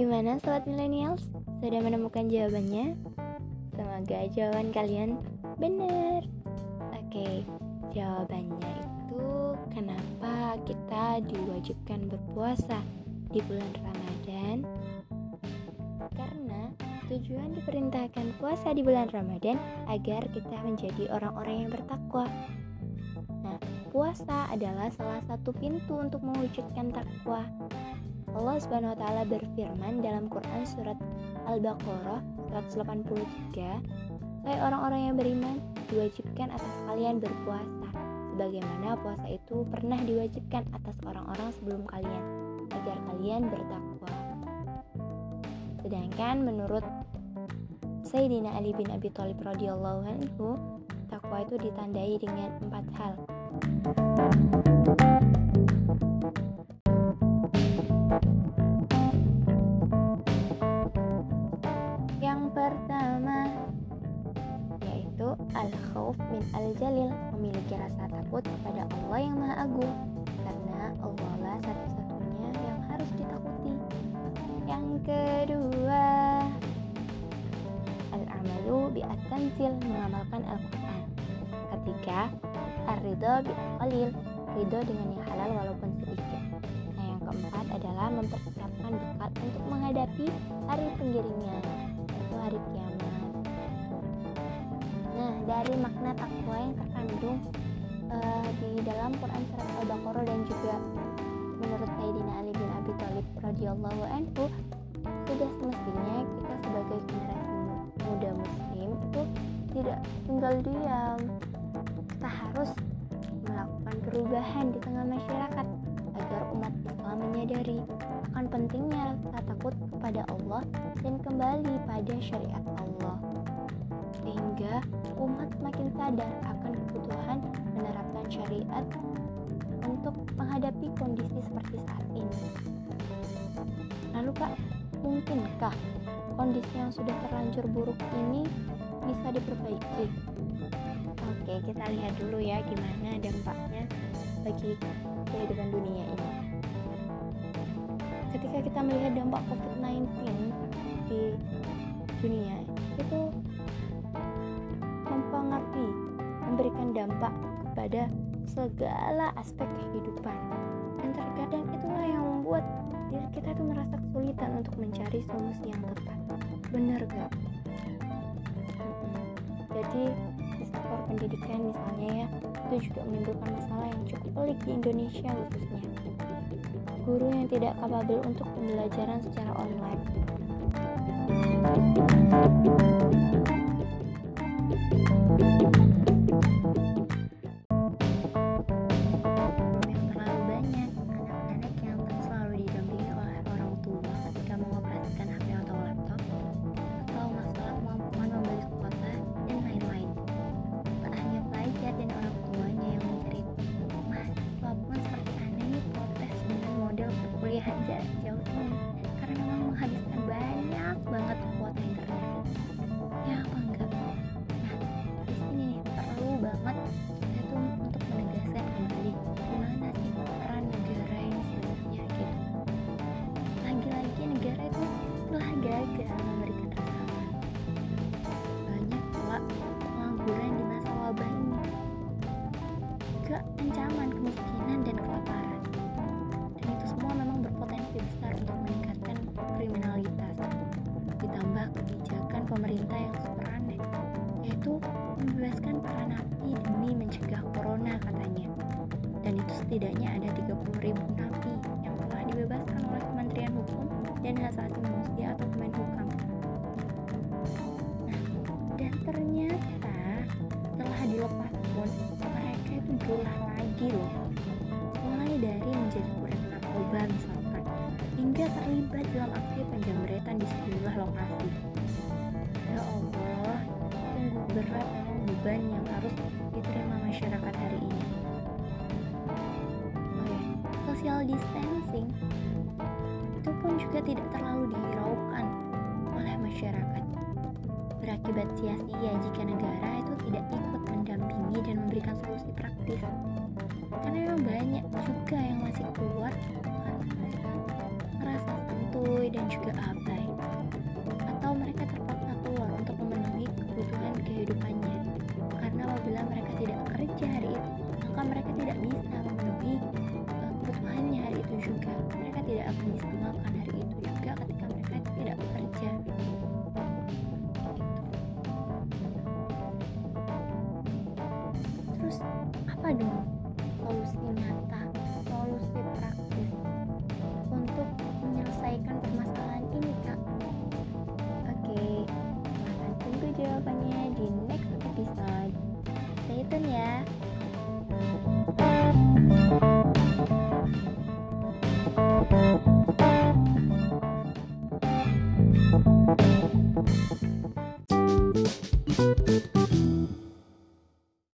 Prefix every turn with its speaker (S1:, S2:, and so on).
S1: Gimana sobat millennials? Sudah menemukan jawabannya? Semoga jawaban kalian benar. Oke, jawabannya itu kenapa kita diwajibkan berpuasa di bulan Ramadan? Karena tujuan diperintahkan puasa di bulan Ramadan agar kita menjadi orang-orang yang bertakwa. Nah, puasa adalah salah satu pintu untuk mewujudkan takwa. Allah Subhanahu wa taala berfirman dalam Quran surat Al-Baqarah 183, "Hai orang-orang yang beriman, diwajibkan atas kalian berpuasa sebagaimana puasa itu pernah diwajibkan atas orang-orang sebelum kalian agar kalian bertakwa." Sedangkan menurut Sayyidina Ali bin Abi Thalib radhiyallahu anhu, takwa itu ditandai dengan empat hal. pertama al-khauf min al-jalil memiliki rasa takut kepada Allah yang Maha Agung karena Allah lah satu-satunya yang harus ditakuti. Yang kedua al-amalu bi at-tanzil mengamalkan Al-Qur'an. Ketiga ar-ridha bi qalil ridho dengan yang halal walaupun sedikit. Nah, yang keempat adalah mempersiapkan bekal untuk menghadapi hari penggiringan hari kiamat. Dari makna takwa yang terkandung uh, di dalam Quran surat Al-Baqarah dan juga menurut Sayyidina Ali bin Abi Thalib radhiyallahu anhu sudah semestinya kita sebagai generasi muda muslim itu tidak tinggal diam. Kita harus melakukan perubahan di tengah masyarakat agar umat Islam menyadari akan pentingnya takut kepada Allah dan kembali pada syariat Allah. Sehingga umat semakin sadar akan kebutuhan menerapkan syariat untuk menghadapi kondisi seperti saat ini. Lalu Kak, mungkinkah kondisi yang sudah terlanjur buruk ini bisa diperbaiki? Oke, kita lihat dulu ya gimana dampaknya bagi kehidupan dunia ini. Ketika kita melihat dampak COVID-19 kepada segala aspek kehidupan. Dan terkadang itulah yang membuat diri kita itu merasa kesulitan untuk mencari solusi yang tepat. Benar gak? Jadi di sektor pendidikan misalnya ya itu juga menimbulkan masalah yang cukup pelik di Indonesia khususnya. Guru yang tidak kapabel untuk pembelajaran secara online. 看见 setidaknya ada 30 ribu napi yang telah dibebaskan oleh Kementerian Hukum dan Hak Asasi Manusia atau Kemenhukam. Nah, dan ternyata setelah dilepas pun mereka itu berulah lagi loh. Mulai dari menjadi kurir narkoba misalkan, hingga terlibat dalam aksi penjamretan di sejumlah lokasi. Ya Allah, sungguh berat beban yang harus diterima masyarakat hari ini social distancing itu pun juga tidak terlalu dihiraukan oleh masyarakat. Berakibat sia-sia jika negara itu tidak ikut mendampingi dan memberikan solusi praktis. Karena memang banyak juga yang masih mereka merasa santuy dan juga abai Ada.